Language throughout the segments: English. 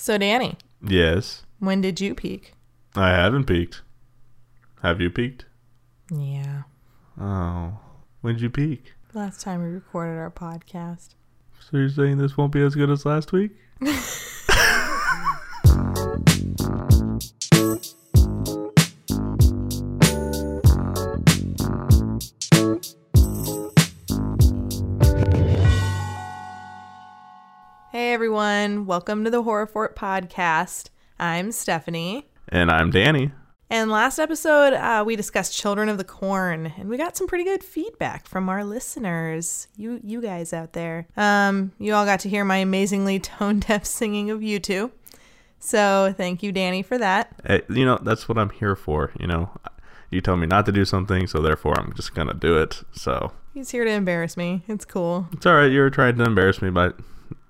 So, Danny, Yes. when did you peak? I haven't peaked. Have you peaked? Yeah. Oh. When did you peak? Last time we recorded our podcast. So you're saying this won't be as good as last week? everyone. Welcome to the Horror Fort podcast. I'm Stephanie. And I'm Danny. And last episode, uh, we discussed Children of the Corn, and we got some pretty good feedback from our listeners. You, you guys out there. Um, you all got to hear my amazingly tone deaf singing of you two. So thank you, Danny, for that. Hey, you know, that's what I'm here for, you know. You tell me not to do something, so therefore I'm just going to do it. So He's here to embarrass me. It's cool. it's all right. You're trying to embarrass me by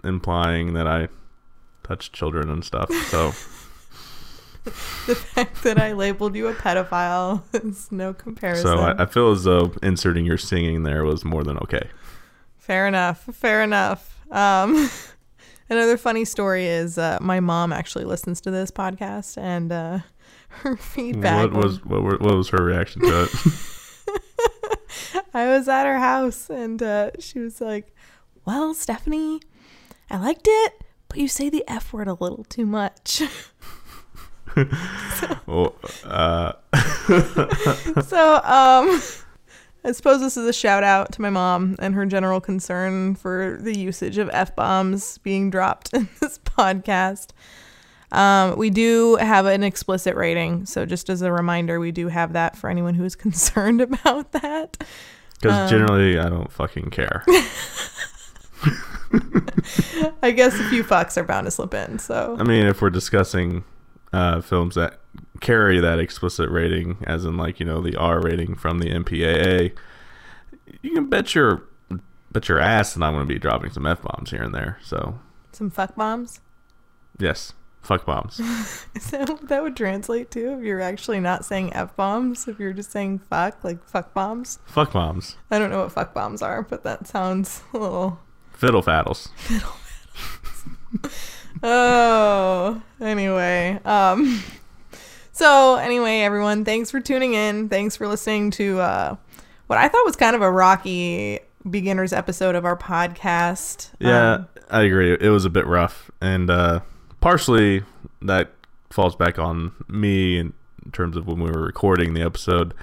implying that I touch children and stuff. So The fact that I labeled you a pedophile is no comparison. so I, I feel as though inserting your singing there was more than okay. Fair enough. Fair enough. Um, another funny story is uh, my mom actually listens to this podcast, and uh, her feedback. What was what, were, what was her reaction to it? I was at her house, and uh, she was like, "Well, Stephanie, I liked it, but you say the f word a little too much." well, uh, so, um, I suppose this is a shout out to my mom and her general concern for the usage of f bombs being dropped in this podcast. Um, we do have an explicit rating, so just as a reminder, we do have that for anyone who is concerned about that. because Um, generally I don't fucking care. I guess a few fucks are bound to slip in. So I mean, if we're discussing uh, films that carry that explicit rating, as in like you know the R rating from the MPAA, you can bet your bet your ass that I'm going to be dropping some f bombs here and there. So some fuck bombs. yes, fuck bombs. Is that that would translate to if you're actually not saying f bombs? If you're just saying fuck, like fuck bombs. fuck bombs. I don't know what fuck bombs are, but that sounds a little. Fiddle faddles. Oh, anyway. Um. So anyway, everyone, thanks for tuning in. Thanks for listening to uh, what I thought was kind of a rocky beginners episode of our podcast. Yeah, Um, I agree. It was a bit rough, and uh, partially that falls back on me in terms of when we were recording the episode.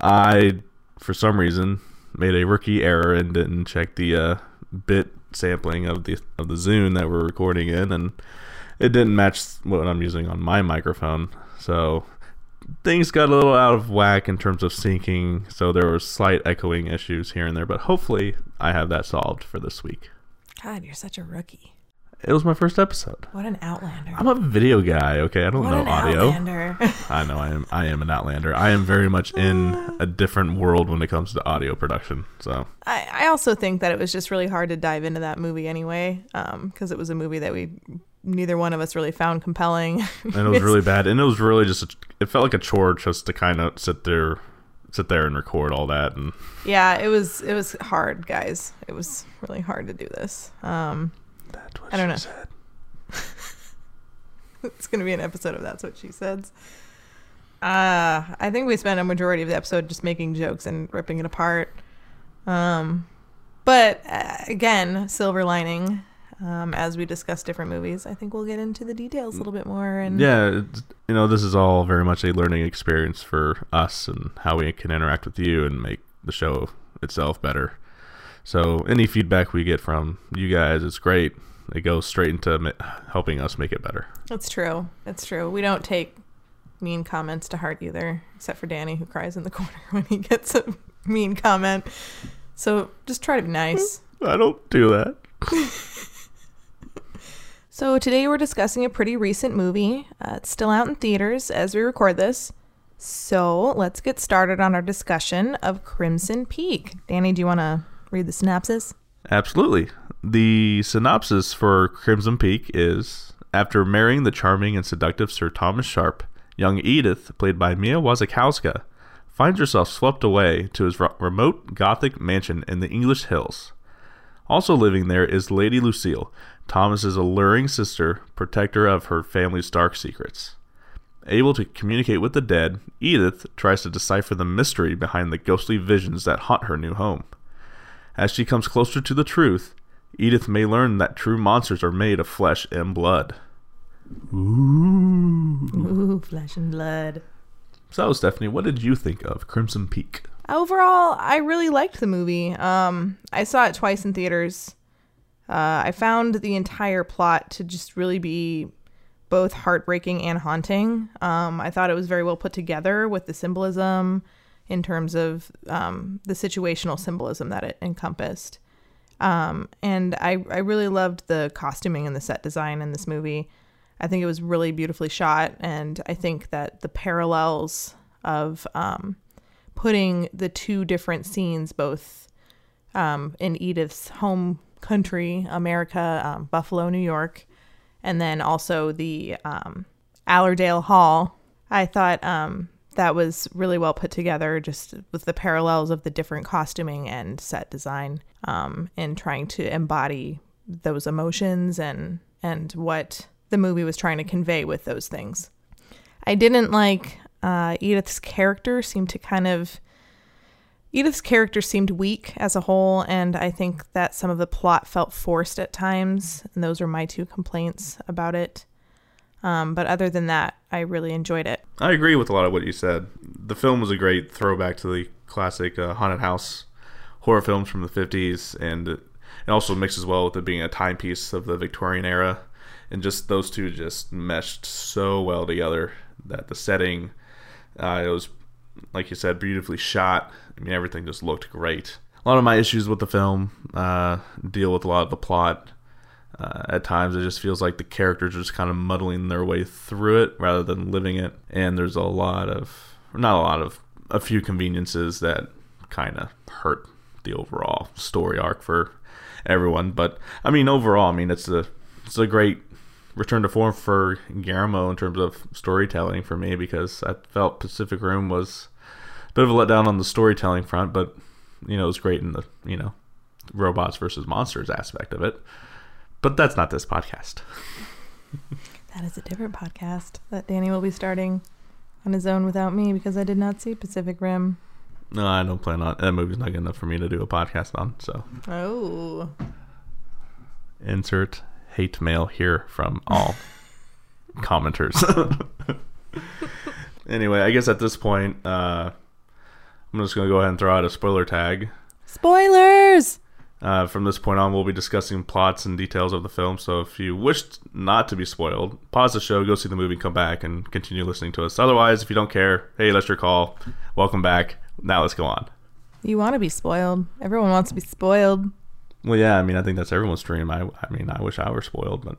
I, for some reason, made a rookie error and didn't check the uh, bit sampling of the of the Zune that we're recording in, and it didn't match what I'm using on my microphone. So things got a little out of whack in terms of syncing. So there were slight echoing issues here and there, but hopefully I have that solved for this week. God, you're such a rookie. It was my first episode. What an outlander. I'm a video guy, okay? I don't what know an audio. outlander. I know I am I am an outlander. I am very much in a different world when it comes to audio production. So I, I also think that it was just really hard to dive into that movie anyway, because it was a movie that we neither one of us really found compelling. and it was really bad. And it was really just a, it felt like a chore just to kind of sit there sit there and record all that and yeah, it was it was hard, guys. It was really hard to do this. Um, that's what I don't she know. said. it's gonna be an episode of that's what she says. Uh, I think we spent a majority of the episode just making jokes and ripping it apart. Um, but uh, again, silver lining. Um, as we discuss different movies, I think we'll get into the details a little bit more. And Yeah, it's, you know, this is all very much a learning experience for us and how we can interact with you and make the show itself better. So any feedback we get from you guys is great. It goes straight into helping us make it better. It's true. It's true. We don't take mean comments to heart either, except for Danny, who cries in the corner when he gets a mean comment. So just try to be nice. I don't do that. So today we're discussing a pretty recent movie. Uh, it's still out in theaters as we record this. So let's get started on our discussion of Crimson Peak. Danny, do you want to read the synopsis? Absolutely. The synopsis for Crimson Peak is After marrying the charming and seductive Sir Thomas Sharpe, young Edith, played by Mia Wasikowska, finds herself swept away to his remote Gothic mansion in the English hills. Also living there is Lady Lucille, Thomas's alluring sister, protector of her family's dark secrets. Able to communicate with the dead, Edith tries to decipher the mystery behind the ghostly visions that haunt her new home. As she comes closer to the truth, Edith may learn that true monsters are made of flesh and blood. Ooh. Ooh, flesh and blood. So, Stephanie, what did you think of Crimson Peak? Overall, I really liked the movie. Um, I saw it twice in theaters. Uh, I found the entire plot to just really be both heartbreaking and haunting. Um, I thought it was very well put together with the symbolism in terms of um, the situational symbolism that it encompassed. Um, and I, I really loved the costuming and the set design in this movie. I think it was really beautifully shot, and I think that the parallels of um, putting the two different scenes, both um, in Edith's home country, America, um, Buffalo, New York, and then also the um, Allerdale Hall, I thought um, that was really well put together, just with the parallels of the different costuming and set design, um, and trying to embody those emotions and and what the movie was trying to convey with those things. I didn't like uh, Edith's character seemed to kind of Edith's character seemed weak as a whole, and I think that some of the plot felt forced at times, and those were my two complaints about it. Um, but other than that, I really enjoyed it. I agree with a lot of what you said. The film was a great throwback to the classic uh, haunted house horror films from the 50s, and it also mixes well with it being a timepiece of the Victorian era and just those two just meshed so well together that the setting uh, it was like you said beautifully shot i mean everything just looked great a lot of my issues with the film uh, deal with a lot of the plot uh, at times it just feels like the characters are just kind of muddling their way through it rather than living it and there's a lot of not a lot of a few conveniences that kind of hurt the overall story arc for everyone but i mean overall i mean it's a it's a great return to form for Guillermo in terms of storytelling for me because I felt Pacific Rim was a bit of a letdown on the storytelling front, but you know it was great in the you know robots versus monsters aspect of it. But that's not this podcast. that is a different podcast that Danny will be starting on his own without me because I did not see Pacific Rim. No, I don't plan on that movie's not good enough for me to do a podcast on. So oh, insert hate mail here from all commenters. anyway, I guess at this point, uh, I'm just going to go ahead and throw out a spoiler tag. Spoilers! Uh, from this point on, we'll be discussing plots and details of the film. So if you wish not to be spoiled, pause the show, go see the movie, come back, and continue listening to us. Otherwise, if you don't care, hey, that's your call. Welcome back. Now let's go on. You want to be spoiled. Everyone wants to be spoiled. Well, yeah, I mean, I think that's everyone's dream. I, I mean, I wish I were spoiled, but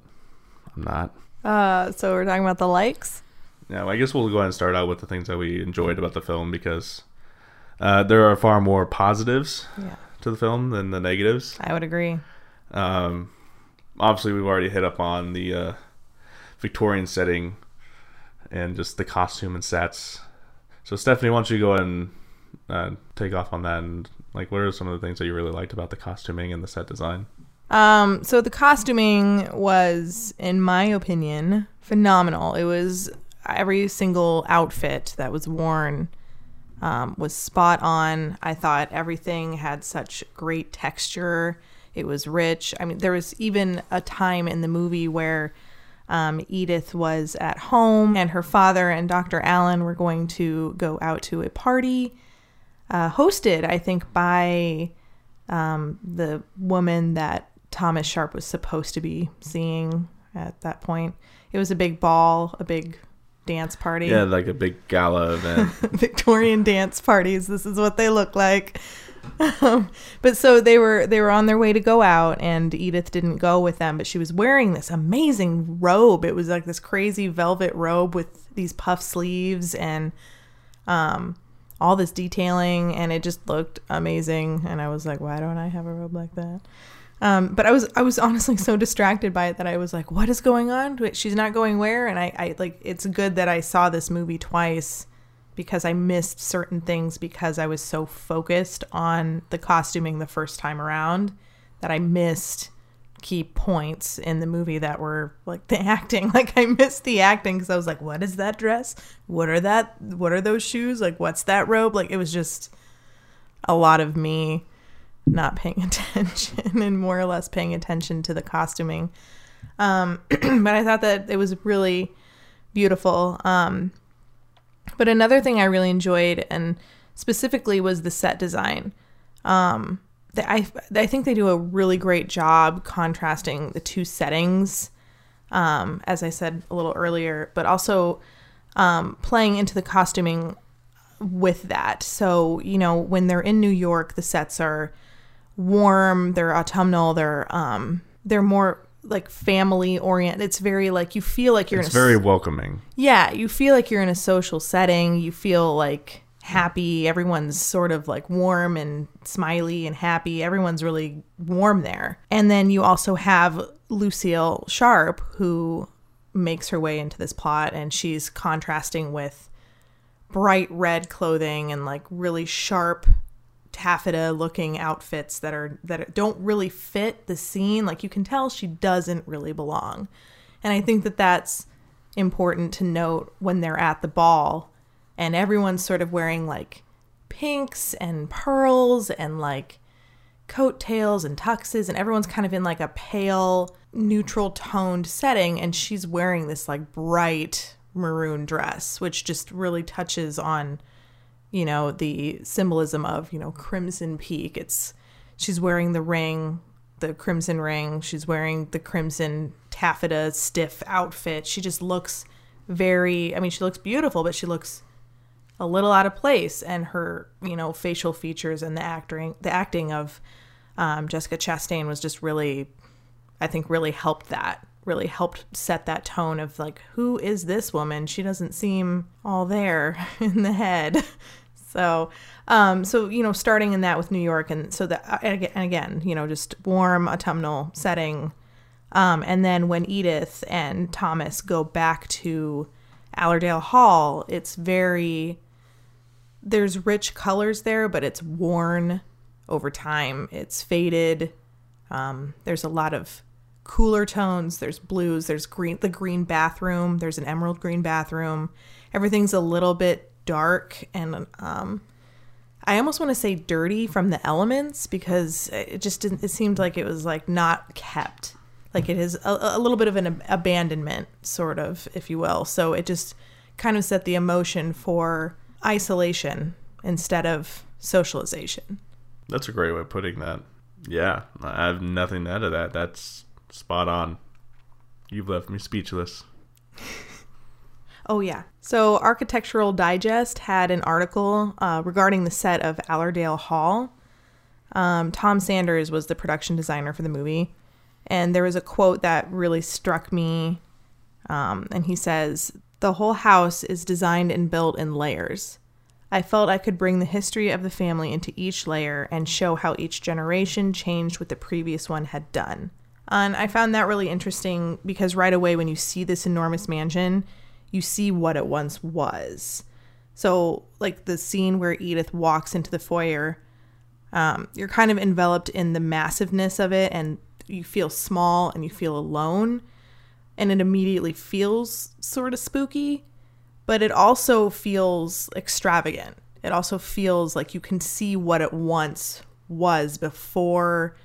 I'm not. Uh, so we're talking about the likes. Yeah, well, I guess we'll go ahead and start out with the things that we enjoyed about the film because uh, there are far more positives yeah. To the film than the negatives. I would agree. Um, obviously, we've already hit up on the uh, Victorian setting and just the costume and sets. So, Stephanie, why don't you go ahead and uh, take off on that and like, what are some of the things that you really liked about the costuming and the set design? Um, so the costuming was, in my opinion, phenomenal. It was every single outfit that was worn um, was spot on. I thought everything had such great texture. It was rich. I mean, there was even a time in the movie where um, Edith was at home and her father and Dr. Alan were going to go out to a party uh, hosted, I think, by um, the woman that Thomas Sharpe was supposed to be seeing at that point. It was a big ball, a big dance party. Yeah, like a big gala event. Victorian dance parties. This is what they look like. Um, but so they were they were on their way to go out and Edith didn't go with them but she was wearing this amazing robe it was like this crazy velvet robe with these puff sleeves and um all this detailing and it just looked amazing and i was like why don't i have a robe like that um, but i was i was honestly so distracted by it that i was like what is going on she's not going where and I, I like it's good that i saw this movie twice because i missed certain things because i was so focused on the costuming the first time around that i missed key points in the movie that were like the acting. Like I missed the acting because I was like, "What is that dress? What are that? What are those shoes? Like, what's that robe?" Like it was just a lot of me not paying attention and more or less paying attention to the costuming. Um, but I thought that it was really beautiful. Um, but another thing I really enjoyed and specifically was the set design. Um, I I think they do a really great job contrasting the two settings, um, as I said a little earlier, but also um, playing into the costuming with that. So you know when they're in New York, the sets are warm, they're autumnal, they're um, they're more like family oriented. It's very like you feel like you're It's in a very welcoming. yeah, you feel like you're in a social setting. You feel like happy. Everyone's sort of like warm and smiley and happy. Everyone's really warm there. And then you also have Lucille Sharpe, who makes her way into this plot, and she's contrasting with bright red clothing and like really sharp taffeta looking outfits that are that don't really fit the scene. Like you can tell she doesn't really belong. And i think that that's important to note when they're at the ball and everyone's sort of wearing like pinks and pearls and like coattails and tuxes and everyone's kind of in like a pale neutral toned setting and she's wearing this like bright maroon dress which just really touches on you know the symbolism of you know crimson peak. It's she's wearing the ring the crimson ring. She's wearing the crimson taffeta stiff outfit. She just looks very i mean she looks beautiful but she looks a little out of place. And her you know facial features and the acting the acting of um, jessica chastain was just really i think really helped that really helped set that tone of like who is this woman? She doesn't seem all there in the head so um so you know starting in that with new york and so that and again, you know just warm autumnal setting um and then when edith and thomas go back to allerdale hall it's very there's rich colors there but it's worn over time. It's faded. Um, there's a lot of cooler tones. There's blues. There's green the green bathroom. There's an emerald green bathroom. Everything's a little bit dark and um, i almost want to say dirty from the elements because it just didn't it seemed like it was like not kept like it is a, a little bit of an ab- abandonment sort of if you will so it just kind of set the emotion for isolation instead of socialization That's a great way of putting that. Yeah, I have nothing to add to that. That's spot on. You've left me speechless. Oh, yeah. So, Architectural Digest had an article uh, regarding the set of Allerdale Hall. Um, Tom Sanders was the production designer for the movie. And there was a quote that really struck me. Um, and he says, The whole house is designed and built in layers. I felt I could bring the history of the family into each layer and show how each generation changed what the previous one had done. And I found that really interesting because right away, when you see this enormous mansion, you see what it once was. So, like the scene where Edith walks into the foyer, um, you're kind of enveloped in the massiveness of it, and you feel small and you feel alone, and it immediately feels sort of spooky, but it also feels extravagant. It also feels like you can see what it once was before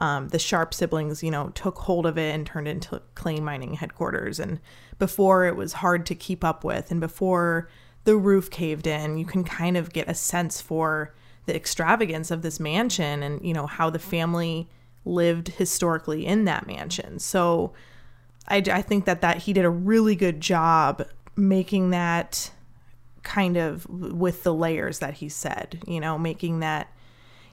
um, the Sharpe siblings, you know, took hold of it and turned it into clay mining headquarters. And before it was hard to keep up with, and before the roof caved in, you can kind of get a sense for the extravagance of this mansion and, you know, how the family lived historically in that mansion. So I, I think that, that he did a really good job making that kind of with the layers that he said, you know, making that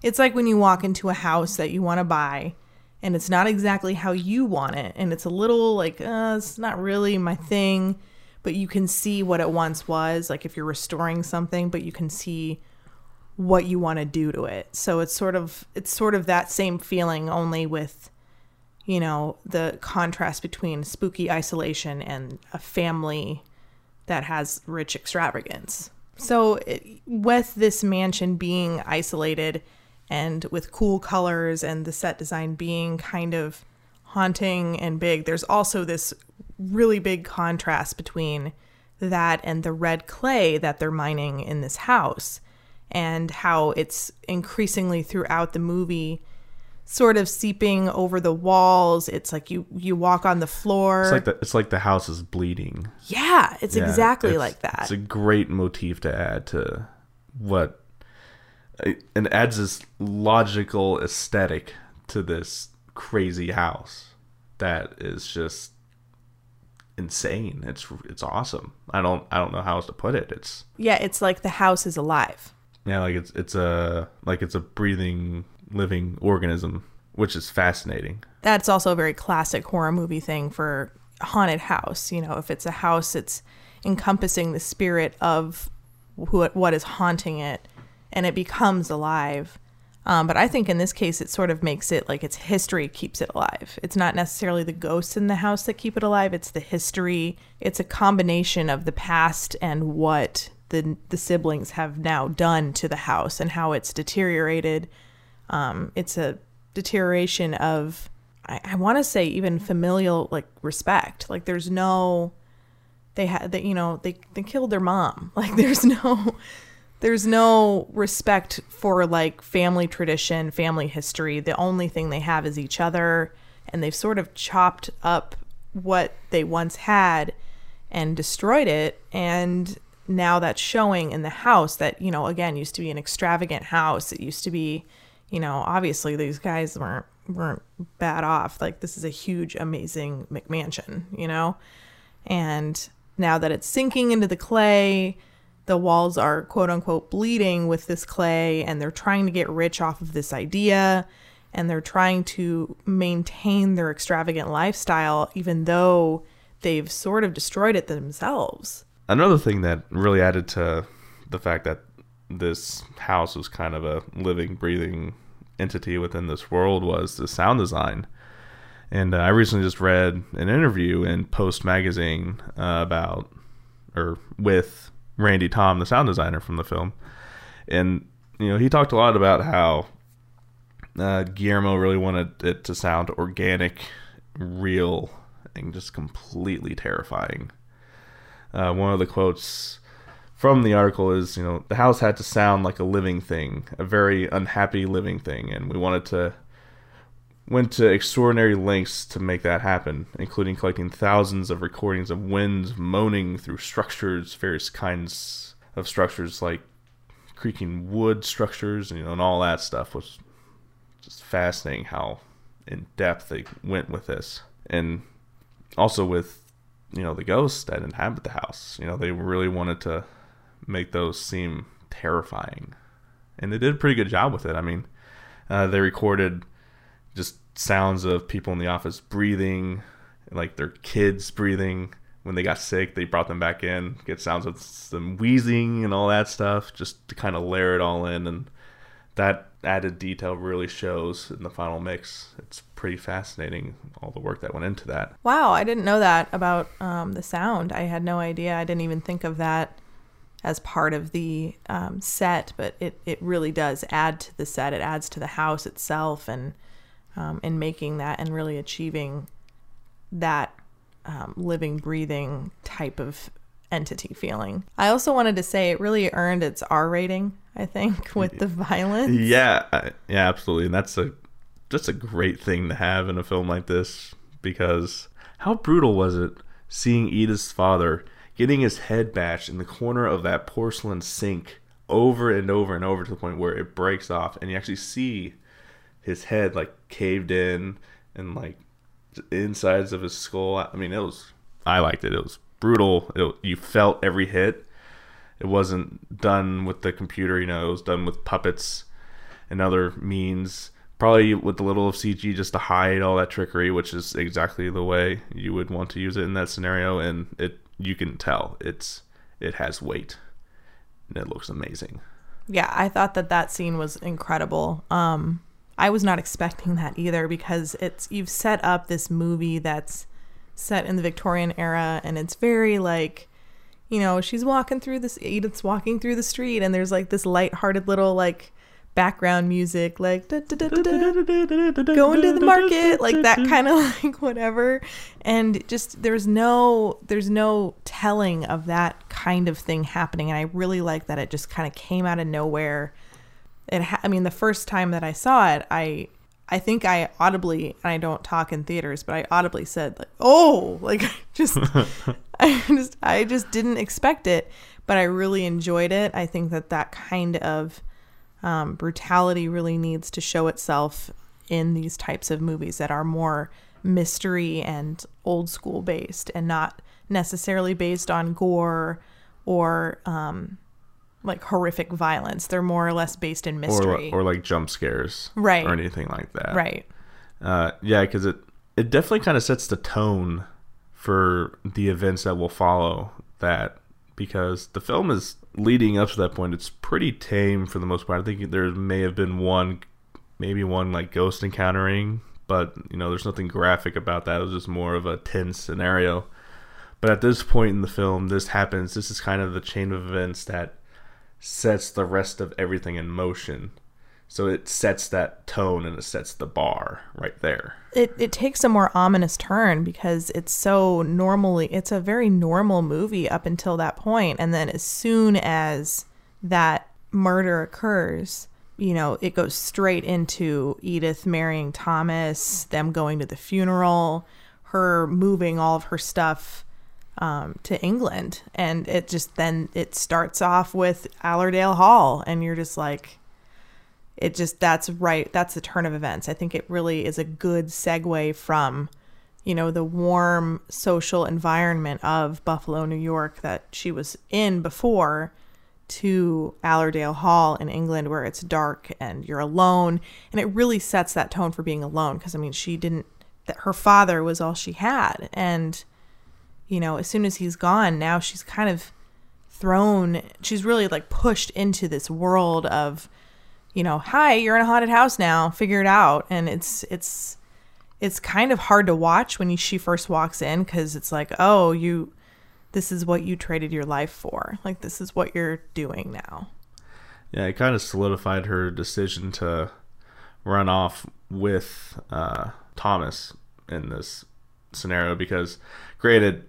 it's like when you walk into a house that you want to buy and it's not exactly how you want it and it's a little like uh, it's not really my thing but you can see what it once was like if you're restoring something but you can see what you want to do to it. So it's sort of it's sort of that same feeling only with you know the contrast between spooky isolation and a family that has rich extravagance. So it, with this mansion being isolated and with cool colors and the set design being kind of haunting and big, there's also this really big contrast between that and the red clay that they're mining in this house and how it's increasingly throughout the movie sort of seeping over the walls. It's like you you walk on the floor. It's like the it's like the house is bleeding. yeah it's Yeah, exactly it's- like that. It's a great motif to add to what and adds this logical aesthetic to this crazy house that is just insane. It's it's awesome. I don't I don't know how else to put it. It's yeah it's like the house is alive yeah, like it's it's a like it's a breathing living organism, which is fascinating. that's also a very classic horror movie thing for haunted house. You know, if it's a house, it's encompassing the spirit of who what is haunting it, and it becomes alive. Um, but I think in this case, it sort of makes it like its history keeps it alive. It's not necessarily the ghosts in the house that keep it alive. It's the history. It's a combination of the past and what the the siblings have now done to the house and how it's deteriorated um, it's a deterioration of I, I want to say even familial like respect. Like there's no they had that you know they they killed their mom. Like there's no there's no respect for like family tradition, family history. The only thing they have is each other, and they've sort of chopped up what they once had and destroyed it. And now that's showing in the house that you know again used to be an extravagant house. It used to be you know obviously these guys weren't weren't bad off. Like this is a huge amazing mcmansion you know? And now that it's sinking into the clay the walls are quote unquote bleeding with this clay and they're trying to get rich off of this idea and they're trying to maintain their extravagant lifestyle even though they've sort of destroyed it themselves Another thing that really added to the fact that this house was kind of a living, breathing entity within this world was the sound design. And uh, I recently just read an interview in Post Magazine uh, about, or with Randy Thom, the sound designer from the film. And, you know, he talked a lot about how uh, Guillermo really wanted it to sound organic, real, and just completely terrifying. Uh, one of the quotes from the article is, you know, the house had to sound like a living thing, a very unhappy living thing, and we wanted to went to extraordinary lengths to make that happen, including collecting thousands of recordings of winds moaning through structures, various kinds of structures like creaking wood structures, and you know, and all that stuff was just fascinating how in depth they went with this, and also with you know the ghosts that inhabit the house. You know, they really wanted to make those seem terrifying, and they did a pretty good job with it. I mean, uh, they recorded just sounds of people in the office breathing, like their kids breathing. When they got sick, they brought them back in, get sounds of them wheezing and all that stuff, just to kind of layer it all in. And that added detail really shows in the final mix. It's pretty fascinating, all the work that went into that. Wow, I didn't know that about um, the sound. I had no idea. I didn't even think of that as part of the um, set, but it, it really does add to the set. It adds to the house itself and um, in making that and really achieving that um, living, breathing type of entity feeling. I also wanted to say it really earned its R rating, I think, with the violence. Yeah, yeah, absolutely. And that's a just a great thing to have in a film like this because how brutal was it seeing Edith's father getting his head bashed in the corner of that porcelain sink over and over and over to the point where it breaks off and you actually see his head like caved in and like insides of his skull. I mean, it was I liked it. It was brutal. It, you felt every hit. It wasn't done with the computer, you know, it was done with puppets and other means. Probably with a little of CG just to hide all that trickery, which is exactly the way you would want to use it in that scenario. And it, you can tell it's, it has weight, and it looks amazing. Yeah, I thought that that scene was incredible. Um, I was not expecting that either because it's you've set up this movie that's set in the Victorian era and it's very like you know, she's walking through this Edith's walking through the street and there's like this light-hearted little like background music like da, da, da, da, da, going to the market like that kind of like whatever. And just there's no there's no telling of that kind of thing happening. And i really like that it just kind of came out of nowhere it ha- i mean the first time that i saw it i i think i audibly and i don't talk in theaters but i audibly said like oh like just i just i just didn't expect it but i really enjoyed it. I think that that kind of um, brutality really needs to show itself in these types of movies that are more mystery and old school based and not necessarily based on gore or um, like horrific violence. They're more or less based in mystery. Or, or like jump scares. Right. Or anything like that. right. Uh, yeah, because it, it definitely kind of sets the tone for the events that will follow that because the film is leading up to that point it's pretty tame for the most part i think there may have been one maybe one like ghost encountering but you know there's nothing graphic about that it was just more of a tense scenario but at this point in the film this happens this is kind of the chain of events that sets the rest of everything in motion. So it sets that tone and it sets the bar right there. It it takes a more ominous turn because it's so normally it's a very normal movie up until that point. And then as soon as that murder occurs, you know, it goes straight into Edith marrying Thomas, them going to the funeral, her moving all of her stuff um, to England, and it just then it starts off with Allerdale Hall, and you're just like, it just that's right that's the turn of events. I think it really is a good segue from you know the warm social environment of buffalo new york that she was in before to allerdale hall in england where it's dark and you're alone. And it really sets that tone for being alone because i mean she didn't that her father was all she had. And you know as soon as he's gone now she's kind of thrown she's really like pushed into this world of you know, hi, you're in a haunted house now, figure it out. And it's it's it's kind of hard to watch when she first walks in because it's like, oh, you, this is what you traded your life for. Like this is what you're doing now. Yeah, it kind of solidified her decision to run off with uh, Thomas in this scenario because, granted,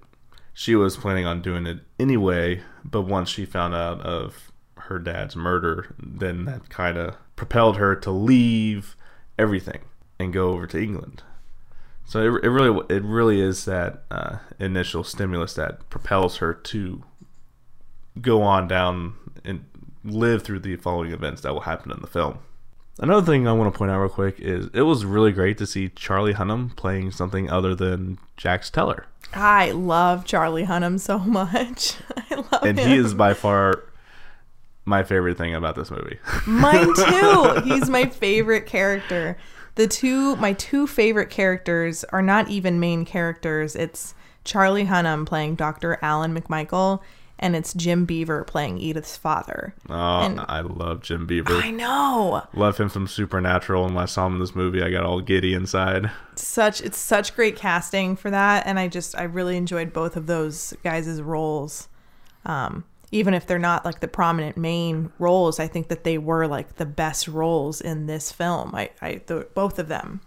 she was planning on doing it anyway, but once she found out of her dad's murder, then that kind of propelled her to leave everything and go over to England. So it, it really it really is that uh, initial stimulus that propels her to go on down and live through the following events that will happen in the film. Another thing I want to point out real quick is it was really great to see Charlie Hunnam playing something other than Jax Teller. I love Charlie Hunnam so much. I love and him. he is by far my favorite thing about this movie. Mine too. He's my favorite character. The two my two favorite characters are not even main characters. It's Charlie Hunnam playing Dr. Alan McMichael and it's Jim Beaver playing Edith's father. Oh, And- I love Jim Beaver. I know. Love him from Supernatural, and when I saw him in this movie, I got all giddy inside. Such it's such great casting for that and I just I really enjoyed both of those guys' roles. Um even if they're not like the prominent main roles, I think that they were like the best roles in this film. I, I the, both of them.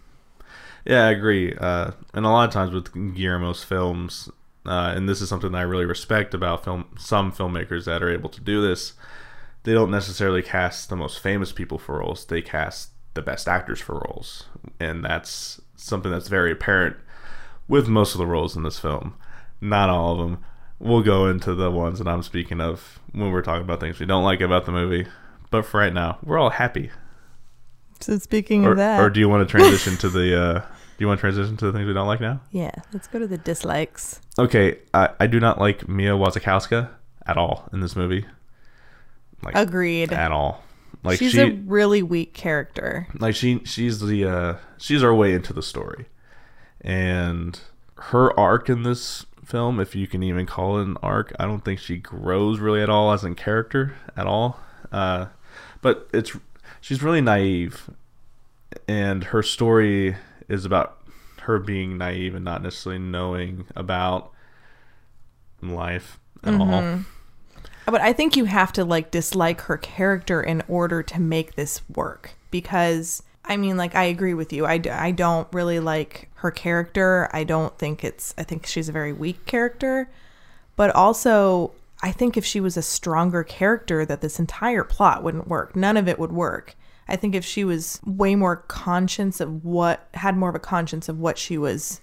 Yeah, I agree. Uh, and a lot of times with Guillermo's films, uh, and this is something I really respect about film some filmmakers that are able to do this. They don't necessarily cast the most famous people for roles; they cast the best actors for roles, and that's something that's very apparent with most of the roles in this film. Not all of them. We'll go into the ones that I'm speaking of when we're talking about things we don't like about the movie. But for right now, we're all happy. So speaking Or, of that, or do you want to transition to the? Uh, do you want to transition to the things we don't like now? yeah, let's go to the dislikes. Okay, I, I do not like Mia Wasikowska at all in this movie. Like Agreed. at all. Like She's she a really weak character. like she she's the uh she's our way into the story. And her arc in this film, if you can even call it an arc, I don't think she grows really at all as in character at all. Uh but it's she's really naive and her story is about her being naive and not necessarily knowing about life at all. Mm-hmm. But I think you have to like dislike her character in order to make this work because I mean like I agree with you. I don't really like her character. I don't think it's I think she's a very weak character. But also I think if she was a stronger character that this entire plot wouldn't work. None of it would work. I think if she was way more conscious of what had more of a conscience of what she was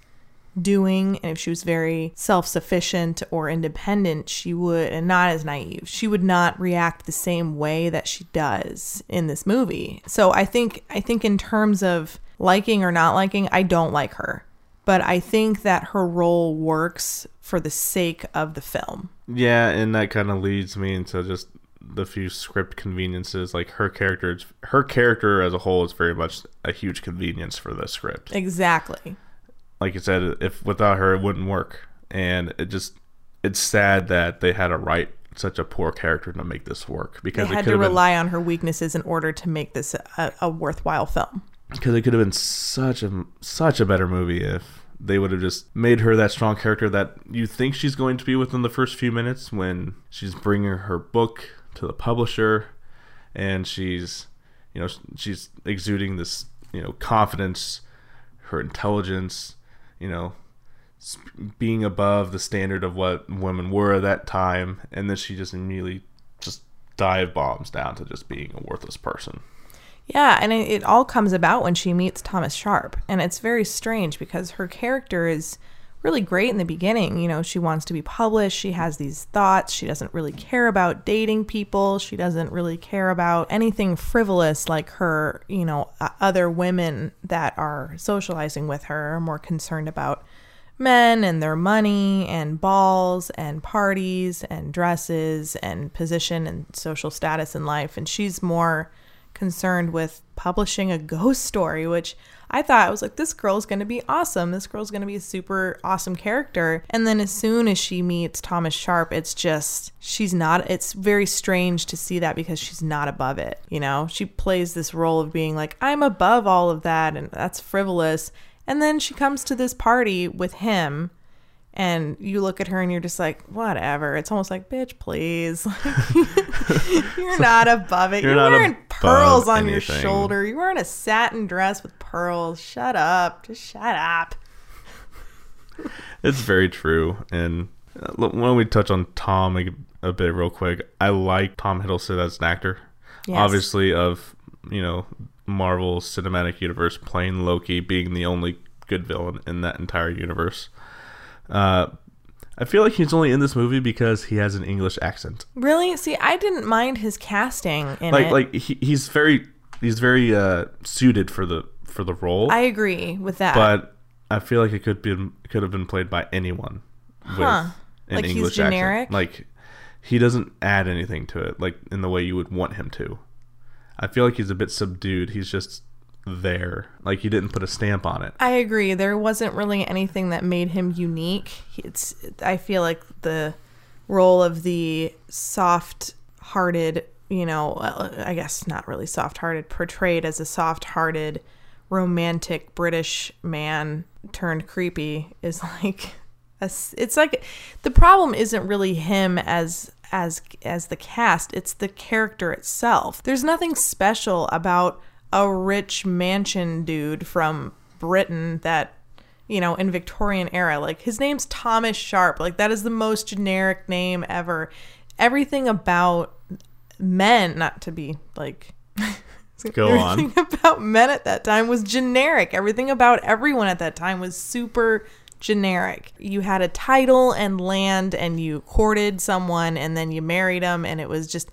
doing and if she was very self-sufficient or independent she would and not as naive she would not react the same way that she does in this movie. So i think i think in terms of liking or not liking i don't like her. But i think that her role works for the sake of the film. Yeah, and that kind of leads me into just the few script conveniences. Like her character, her character as a whole is very much a huge convenience for the script. exactly Like you said, if without her, it wouldn't work. And it just, it's sad that they had to write such a poor character to make this work because it had could to have been rely on her weaknesses in order to make this a, a worthwhile film because it could have been such a such a better movie if they would have just made her that strong character that you think she's going to be within the first few minutes when she's bringing her book to the publisher and she's you know she's exuding this you know confidence her intelligence you know being above the standard of what women were at that time and then she just immediately just dive bombs down to just being a worthless person Yeah, and it, all comes about when she meets Thomas Sharpe. And it's very strange because her character is really great in the beginning. You know, she wants to be published, she has these thoughts, she doesn't really care about dating people, she doesn't really care about anything frivolous like her, you know, other women that are socializing with her are more concerned about men and their money and balls and parties and dresses and position and social status in life. And she's more concerned with publishing a ghost story, which I thought I was like, this girl's to be awesome. This girl's to be a super awesome character. And then as soon as she meets Thomas Sharpe, it's just, she's not, it's very strange to see that because she's not above it. You know, she plays this role of being like, I'm above all of that and that's frivolous. And then she comes to this party with him and you look at her and you're just like, whatever. It's almost like, bitch, please. you're not above it. You're You're, wearing pearls on your shoulder. You're wearing a satin dress with pearls. Shut up. Just shut up. It's very true. And uh, look, when we touch on Tom a, a bit real quick, I like Tom Hiddleston as an actor. Yes. Obviously, of you know marvel cinematic universe, playing Loki, being the only good villain in that entire universe. Uh, I feel like he's only in this movie because he has an English accent. Really? See, I didn't mind his casting in Like, it. like he, he's very, he's very uh, suited for the for the role. I agree with that. but I feel like it could be could have been played by anyone with an Like he's English generic? accent. Like he doesn't add anything to it, like in the way you would want him to. I feel like he's a bit subdued. He's just there, like he didn't put a stamp on it. I agree. There wasn't really anything that made him unique. It's I feel like the role of the soft-hearted, you know, I guess not really soft-hearted, portrayed as a soft-hearted romantic British man turned creepy is like a it's like the problem isn't really him as as as the cast, it's the character itself. There's nothing special about a rich mansion dude from Britain that you know in Victorian era like his name's Thomas Sharpe like that is the most generic name ever. Everything about men not to be like Go on. everything about men at that time was generic. Everything about everyone at that time was super generic. You had a title and land and you courted someone and then you married them and it was just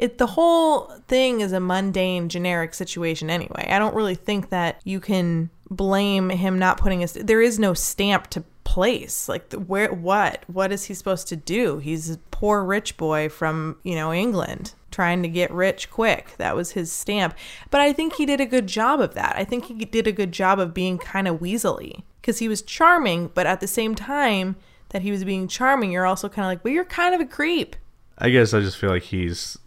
it the whole thing is a mundane generic situation anyway. I don't really think that you can blame him not putting his there is no stamp to place like where what what is he supposed to do? He's a poor rich boy from you know england trying to get rich quick. That was his stamp. But i think he did a good job of that. I think he did a good job of being kind of weaselly because he was charming but at the same time that he was being charming you're also kind of like well you're kind of a creep. I guess I just feel like he's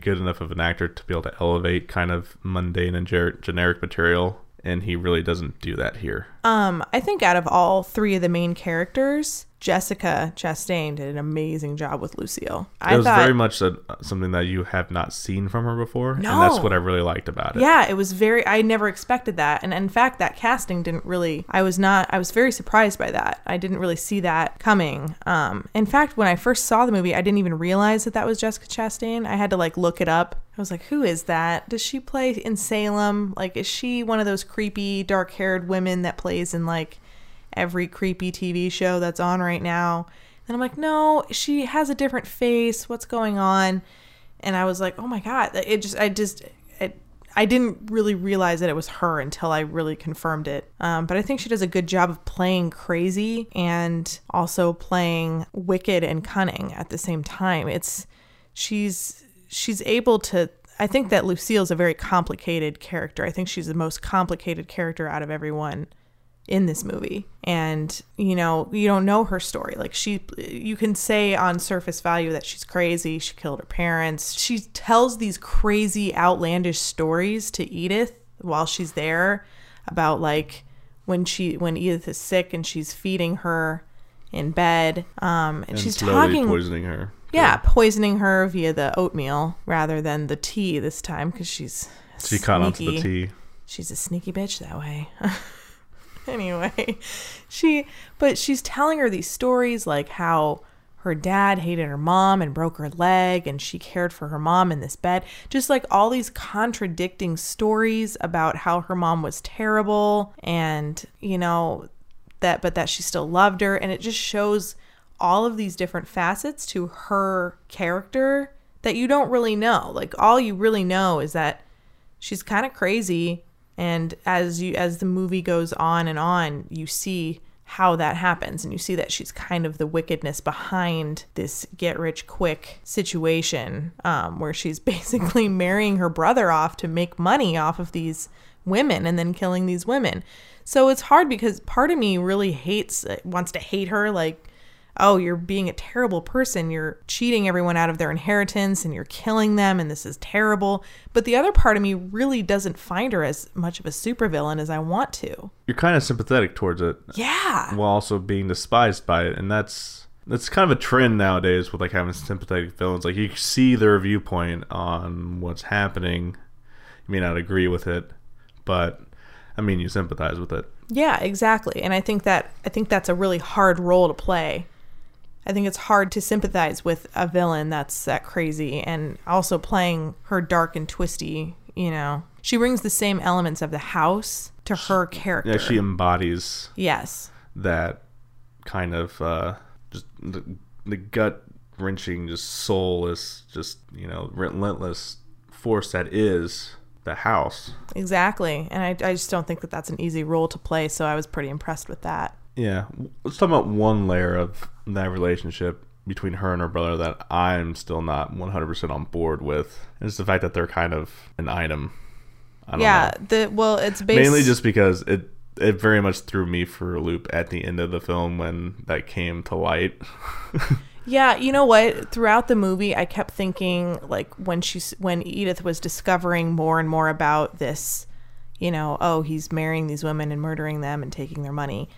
good enough of an actor to be able to elevate kind of mundane and ger- generic material, and he really doesn't do that here. Um, I think out of all three of the main characters, Jessica Chastain did an amazing job with Lucille. I it was thought, very much a, something that you have not seen from her before, and that's what I really liked about it. yeah, it was very. I never expected that, and in fact, that casting didn't really. I was not. I was very surprised by that. I didn't really see that coming. Um, in fact, when I first saw the movie, I didn't even realize that that was Jessica Chastain. I had to like look it up. I was like, "Who is that? Does she play in Salem? Like, is she one of those creepy, dark-haired women that plays in like every creepy TV show that's on right now?" And I'm like, "No, she has a different face. What's going on?" and I was like, "Oh my god!" It just, I just, it, I didn't really realize that it was her until I really confirmed it. Um, but I think she does a good job of playing crazy and also playing wicked and cunning at the same time. It's she's she's able to. I think that Lucille's a very complicated character. I think she's the most complicated character out of everyone in this movie and you know you don't know her story like she you can say on surface value that she's crazy she killed her parents she tells these crazy outlandish stories to Edith while she's there about like when she when Edith is sick and she's feeding her in bed um and, and she's talking poisoning her. yeah poisoning her via the oatmeal rather than the tea this time because she's she caught onto the tea. She's a sneaky bitch that way. anyway, she but she's telling her these stories like how her dad hated her mom and broke her leg and she cared for her mom in this bed. Just like all these contradicting stories about how her mom was terrible and, you know, that but that she still loved her and it just shows all of these different facets to her character that you don't really know. Like all you really know is that she's kind of crazy and as you as the movie goes on and on you see how that happens and you see that she's kind of the wickedness behind this get rich quick situation um, where she's basically marrying her brother off to make money off of these women and then killing these women. So it's hard because part of me really hates wants to hate her like oh, you're being a terrible person. You're cheating everyone out of their inheritance and you're killing them, and this is terrible. But the other part of me really doesn't find her as much of a supervillain as I want to. You're kind of sympathetic towards it Yeah. while also being despised by it, and that's that's kind of a trend nowadays with like having sympathetic villains. Like you see their viewpoint on what's happening. You may not agree with it, but I mean you sympathize with it. Yeah, exactly. And I think that I think that's a really hard role to play. I think it's hard to sympathize with a villain that's that crazy and also playing her dark and twisty, you know. She brings the same elements of the house to her character. Yeah, she embodies yes. that kind of uh, just the, the gut wrenching, just soulless, just you know relentless force that is the house. Exactly. And I, I just don't think that that's an easy role to play. So I was pretty impressed with that. Yeah, let's talk about one layer of that relationship between her and her brother that I'm still not 100% on board with. And it's the fact that they're kind of an item. I don't Yeah. know. The well, it's based Mainly just because it it very much threw me for a loop at the end of the film when that came to light. Yeah, you know what? Throughout the movie, I kept thinking like when she's when Edith was discovering more and more about this, you know, oh, he's marrying these women and murdering them and taking their money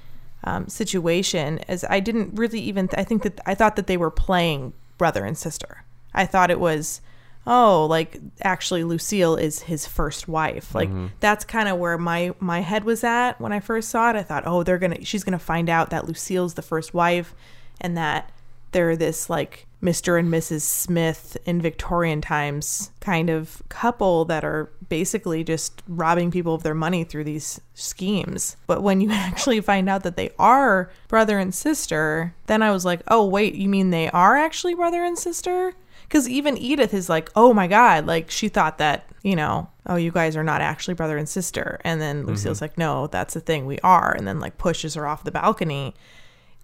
um, situation. As I didn't really even I think that I thought that they were playing brother and sister. I thought it was oh like actually lucille is his first wife like that's kind of where my my head was at when i first saw it i thought oh they're gonna she's gonna find out that lucille's the first wife and that they're this like mr and mrs smith in victorian times kind of couple that are basically just robbing people of their money through these schemes but when you actually find out that they are brother and sister then i was like oh wait you mean they are actually brother and sister because even Edith is like, oh my God, like she thought that, you know, oh, you guys are not actually brother and sister. And then Lucille's mm-hmm. like, no, that's the thing, we are. And then like pushes her off the balcony.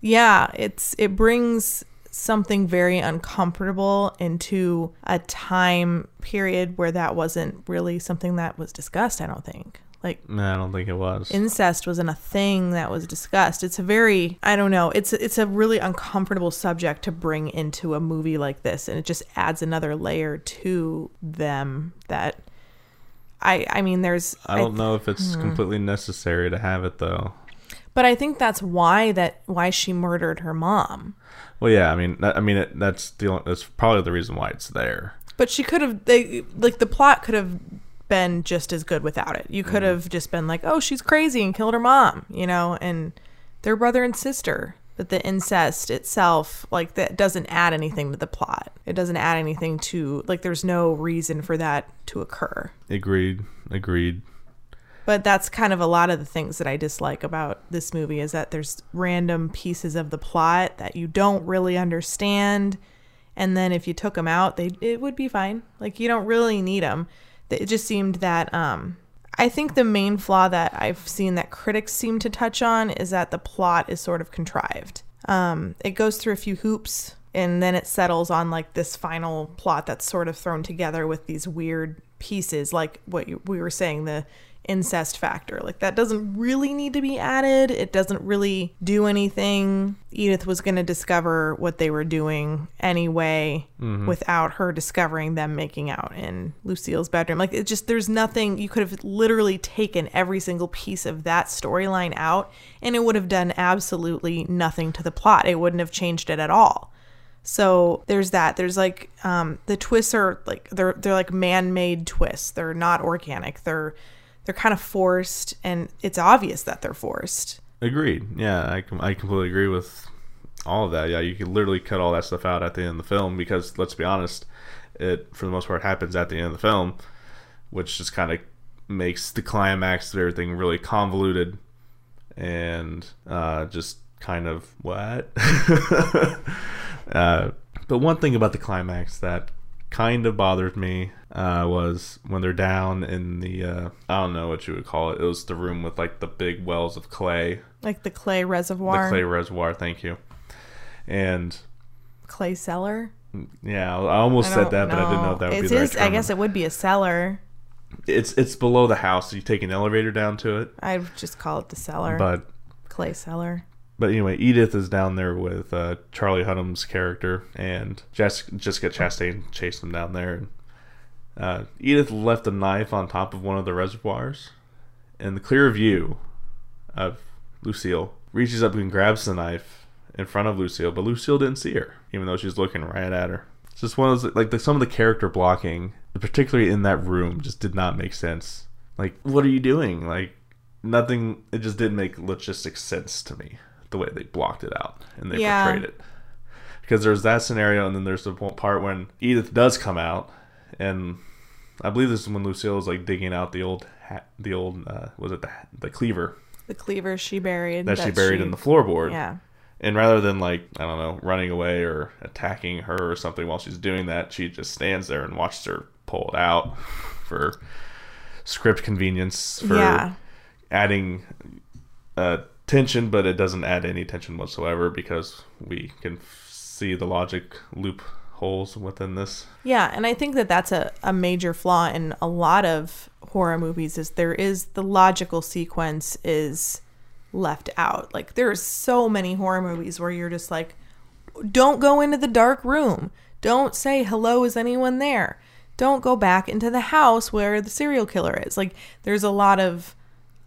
Yeah, it's, it brings something very uncomfortable into a time period where that wasn't really something that was discussed, I don't think. Like, No, I don't think it was. incest wasn't a thing that was discussed. It's a very I don't know. It's it's a really uncomfortable subject to bring into a movie like this, and it just adds another layer to them that I I mean there's I don't know if Hmm. it's completely necessary to have it though. But I think that's why that why she murdered her mom. Well, yeah, I mean, that, I mean, it, that's the only, that's probably the reason why it's there. But she could have they like the plot could have been just as good without it. You could mm. have just been like, "Oh, she's crazy and killed her mom," you know, and they're brother and sister. But the incest itself, like that doesn't add anything to the plot. It doesn't add anything to like there's no reason for that to occur. Agreed. Agreed. But that's kind of a lot of the things that I dislike about this movie is that there's random pieces of the plot that you don't really understand, and then if you took them out, they it would be fine. Like you don't really need them. It just seemed that um, I think the main flaw that I've seen that critics seem to touch on is that the plot is sort of contrived. Um, it goes through a few hoops and then it settles on like this final plot that's sort of thrown together with these weird pieces, like what you, we were saying the incest factor. Like that doesn't really need to be added. It doesn't really do anything. Edith was going to discover what they were doing anyway without her discovering them making out in Lucille's bedroom. Like it just there's nothing you could have literally taken every single piece of that storyline out and it would have done absolutely nothing to the plot. It wouldn't have changed it at all. So there's that. There's like um, the twists are like they're they're like man-made twists. They're not organic. They're they're kind of forced, and it's obvious that they're forced. Agreed. Yeah, I, I completely agree with all of that. Yeah, you could literally cut all that stuff out at the end of the film because let's be honest, it for the most part happens at the end of the film, which just kind of makes the climax of everything really convoluted and uh, just kind of what. uh, but one thing about the climax that kind of bothered me uh, was when they're down in the uh, I don't know what you would call it. It was the room with like the big wells of clay, Like the clay reservoir, the clay reservoir. Thank you. And clay cellar. yeah, I almost I said that, but I didn't know if that would be the right is- I guess it would be a cellar. It's it's below the house. You take an elevator down to it, I'd just call it the cellar. but clay cellar. But anyway, Edith is down there with uh, Charlie Hunnam's character, and Jess- Jessica Chastain chased them down there. And, uh, Edith left a knife on top of one of the reservoirs, and the clear view of Lucille reaches up and grabs the knife in front of Lucille, but Lucille didn't see her, even though she's looking right at her. It's just one of those like the, some of the character blocking, particularly in that room, just did not make sense. Like, what are you doing? Like, nothing. It just didn't make logistic sense to me the way they blocked it out and they Yeah. portrayed it. Because there's that scenario, and then there's the part when Edith does come out, and I believe this is when Lucille is like digging out the old, hat, the old, uh, was it the the cleaver The cleaver she buried. that, she buried in the floorboard. Yeah. And rather than like I don't know, running away or attacking her or something while she's doing that, she just stands there and watches her pull it out for script convenience for Yeah. adding uh, tension, but it doesn't add any tension whatsoever because we can f- see the logic loopholes within this. Yeah, and I think that that's a, a major flaw in a lot of horror movies is there is the logical sequence is left out. Like there's so many horror movies where you're just like don't go into the dark room. Don't say hello is anyone there. Don't go back into the house where the serial killer is. Like there's a lot of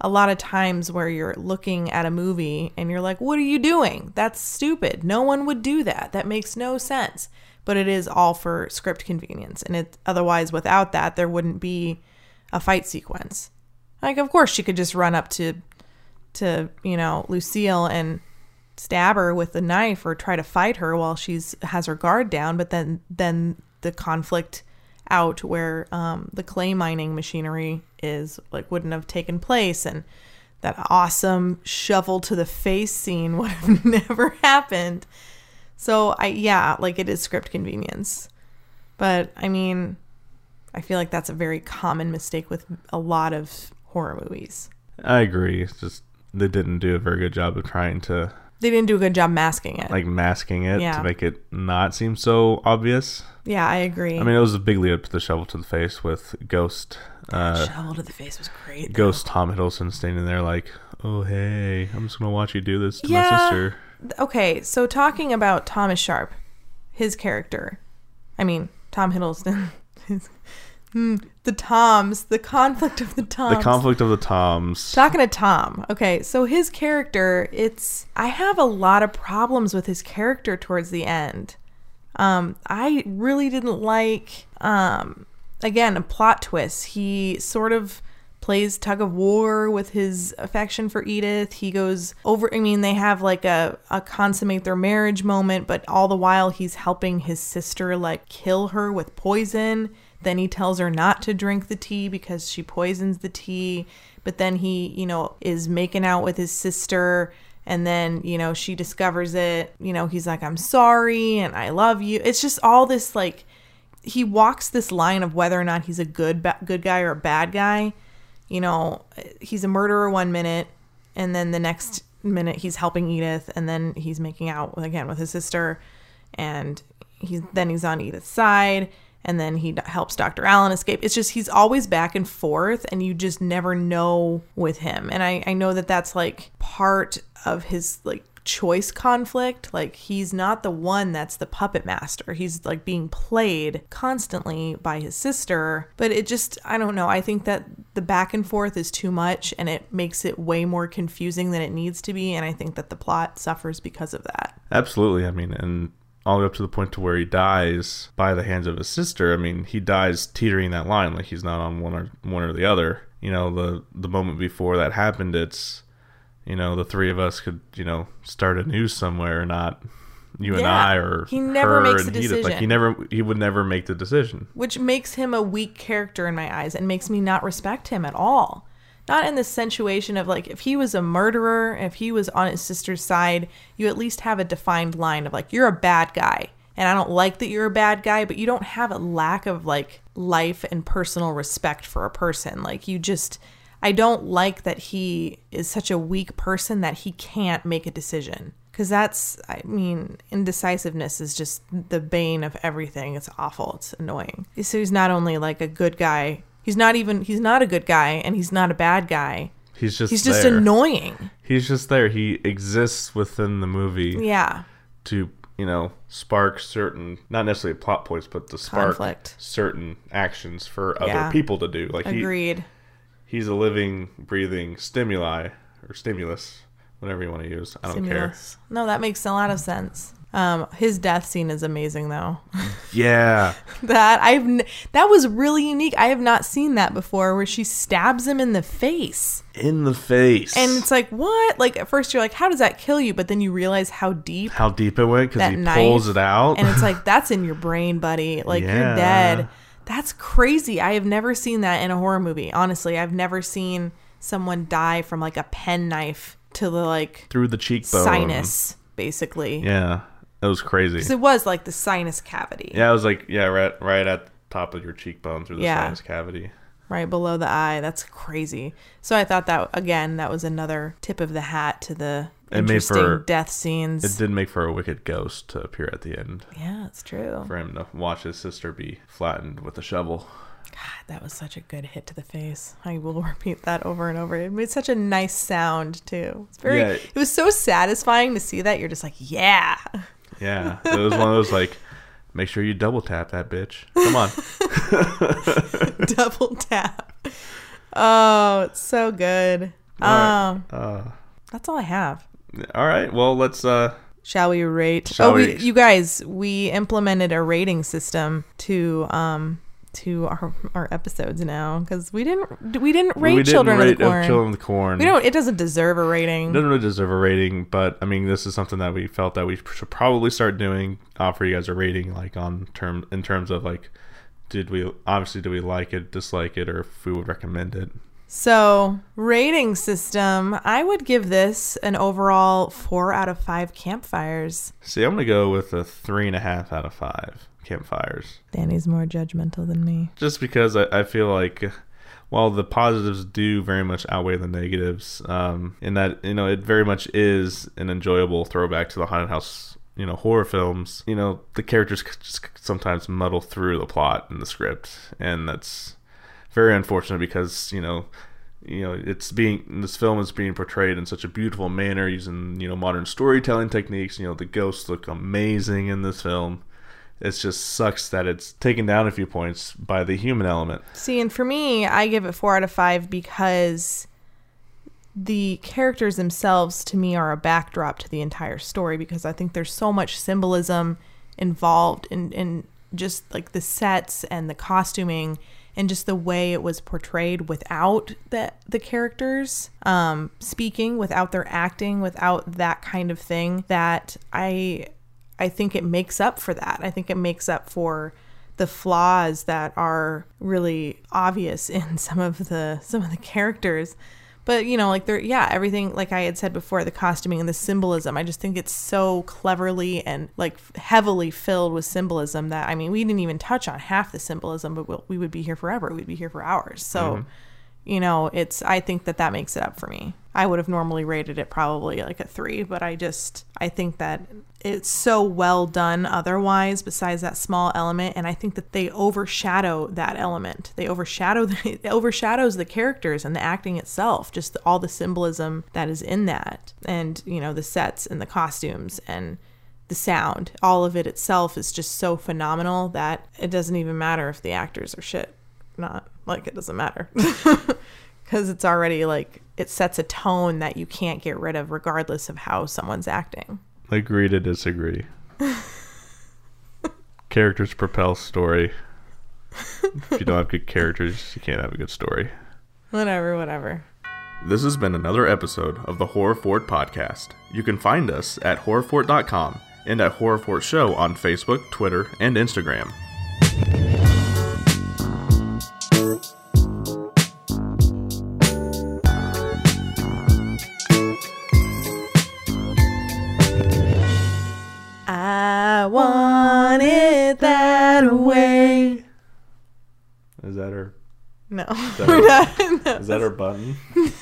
a lot of times where you're looking at a movie and you're like, "What are you doing? That's stupid. No one would do that. That makes no sense." But it is all for script convenience, and it otherwise without that there wouldn't be a fight sequence. Like, of course, she could just run up to to you know Lucille and stab her with a knife or try to fight her while she's has her guard down. But then then the conflict out where um, the clay mining machinery is like wouldn't have taken place. And that awesome shovel to the face scene would have never happened. So i yeah like it is script convenience. But i mean i feel like that's a very common mistake with a lot of horror movies. I agree. It's just they didn't do a very good job of trying to they didn't do a good job masking it like masking it Yeah. to make it not seem so obvious. yeah i agree I mean, it was a big lead up to the shovel to the face with Ghost. Uh, shovel to the face was great. Ghost Tom Hiddleston standing there like, "Oh hey, I'm just gonna watch you do this to my Yeah. sister." okay, so talking about Thomas Sharpe, his character. I mean, Tom Hiddleston. his- The Toms, the conflict of the Toms. The conflict of the Toms. Talking to Tom. Okay, so his character, it's I have a lot of problems with his character towards the end. Um, I really didn't like um again, a plot twist. He sort of plays tug of war with his affection for Edith. He goes over I mean, they have like a, a consummate their marriage moment, but all the while he's helping his sister like kill her with poison. Then he tells her not to drink the tea because she poisons the tea. But then he, you know, is making out with his sister. And then, you know, she discovers it. You know, he's like, I'm sorry and I love you. It's just all this like, he walks this line of whether or not he's a good ba- good guy or a bad guy. You know, he's a murderer one minute, and then the next minute he's helping Edith, and then he's making out again with his sister, and he's then he's on Edith's side, and then he helps Dr. Alan escape. It's just he's always back and forth, and you just never know with him. And I I know that that's like part of his like choice conflict. Like he's not the one that's the puppet master. He's like being played constantly by his sister. But it just, I don't know. I think that the back and forth is too much and it makes it way more confusing than it needs to be. And I think that the plot suffers because of that. Absolutely. I mean, and all the way up to the point to where he dies by the hands of his sister. I mean, he dies teetering that line, like he's not on one or one or the other. You know, the the moment before that happened, it's you know the three of us could you know start a news somewhere, not you and I or He never makes the Edith. Like he never he would never make the decision. which makes him a weak character in my eyes and makes me not respect him at all. Not in the situation of like if he was a murderer, if he was on his sister's side, you at least have a defined line of like you're a bad guy. And I don't like that you're a bad guy, but you don't have a lack of like life and personal respect for a person. Like you just I don't like that he is such a weak person that he can't make a decision. Because that's, I mean, indecisiveness is just the bane of everything. It's awful. It's annoying. So he's not only like a good guy, he's not even, he's not a good guy and he's not a bad guy. He's just He's just there. annoying. He's just there. He exists within the movie Yeah. to you know spark certain not necessarily plot points, but to spark Conflict. certain actions for other Yeah. people to do. Like he, Agreed. he's a living, breathing stimuli or stimulus, whatever you want to use. I don't Stimulus. No, that makes a lot of sense. Um, his death scene is amazing though. Yeah, that I've n- that was really unique. I have not seen that before where she stabs him in the face. in the face. And it's like, what? Like at first you're like, how does that kill you? But then you realize how deep how deep it went because he knife pulls it out. and it's like that's in your brain, buddy. Like Yeah. you're dead. That's crazy. I have never seen that in a horror movie. Honestly, I've never seen someone die from like a pen knife to the like through the cheekbone. sinus, basically. Yeah, it was crazy. 'Cause it was like the sinus cavity, yeah, it was like yeah, right, right at the top of your cheekbone through the Yeah. sinus cavity. right below the eye. That's crazy. So I thought that again, that was another tip of the hat to the It interesting for- death scenes. It did make for a wicked ghost to appear at the end. yeah, it's true. For him to watch his sister be flattened with a shovel. God, that was such a good hit to the face. I will repeat that over and over. It made such a nice sound too. It's very. Yeah. It was so satisfying to see that. You're just like, yeah. Yeah, it was one of those like, make sure you double tap that bitch. Come on. Double tap. Oh, it's so good. All right. Um, Uh, that's all I have. all right. Well, let's. uh Shall we rate? Shall oh, we, we- you guys, we implemented a rating system to um to our our episodes now because we didn't we didn't rate we didn't Children rate of the Corn. Children of the Corn. we don't. It doesn't deserve a rating. It doesn't really deserve a rating, but I mean, this is something that we felt that we should probably start doing. Offer you guys a rating, like on term in terms of like, did we obviously do we like it, dislike it, or if we would recommend it. So, rating system, I would give this an overall four out of five campfires. See, I'm gonna go with a three and a half out of five campfires, Danny's more judgmental than me. just because I, I feel like. While the positives do very much outweigh the negatives, um, in that you know it very much is an enjoyable throwback to the haunted house, you know, horror films. You know, the characters just sometimes muddle through the plot and the script, and that's very unfortunate because you know, you know, it's being this film is being portrayed in such a beautiful manner using you know modern storytelling techniques. You know, the ghosts look amazing in this film. It just sucks that it's taken down a few points by the human element. See, and for me, I give it four out of five because the characters themselves to me are a backdrop to the entire story because I think there's so much symbolism involved in, in just like the sets and the costuming and just the way it was portrayed without the the characters um, speaking, without their acting, without that kind of thing. That I I think it makes up for that. I think it makes up for the flaws that are really obvious in some of the some of the characters but you know like there yeah everything like i had said before the costuming and the symbolism i just think it's so cleverly and like heavily filled with symbolism that i mean we didn't even touch on half the symbolism but we'll, we would be here forever we'd be here for hours so Mm-hmm. you know it's i think that that makes it up for me i would have normally rated it probably like a three but i just i think that it's so well done otherwise besides that small element. And i think that they overshadow that element. They overshadow the, it overshadows the characters and the acting itself just all the symbolism that is in that and you know the sets and the costumes and the sound. All of it itself is just so phenomenal that it doesn't even matter if the actors are shit. Not like it doesn't matter because it's already like it sets a tone that you can't get rid of regardless of how someone's acting Agree to disagree. characters propel story. if you don't have good characters, you can't have a good story. whatever whatever This has been another episode of the Horror Fort podcast. You can find us at horrorfort.com and at Horror Fort Show on Facebook, Twitter, and Instagram. I want it that way Is that her? no that her- not Is that her button?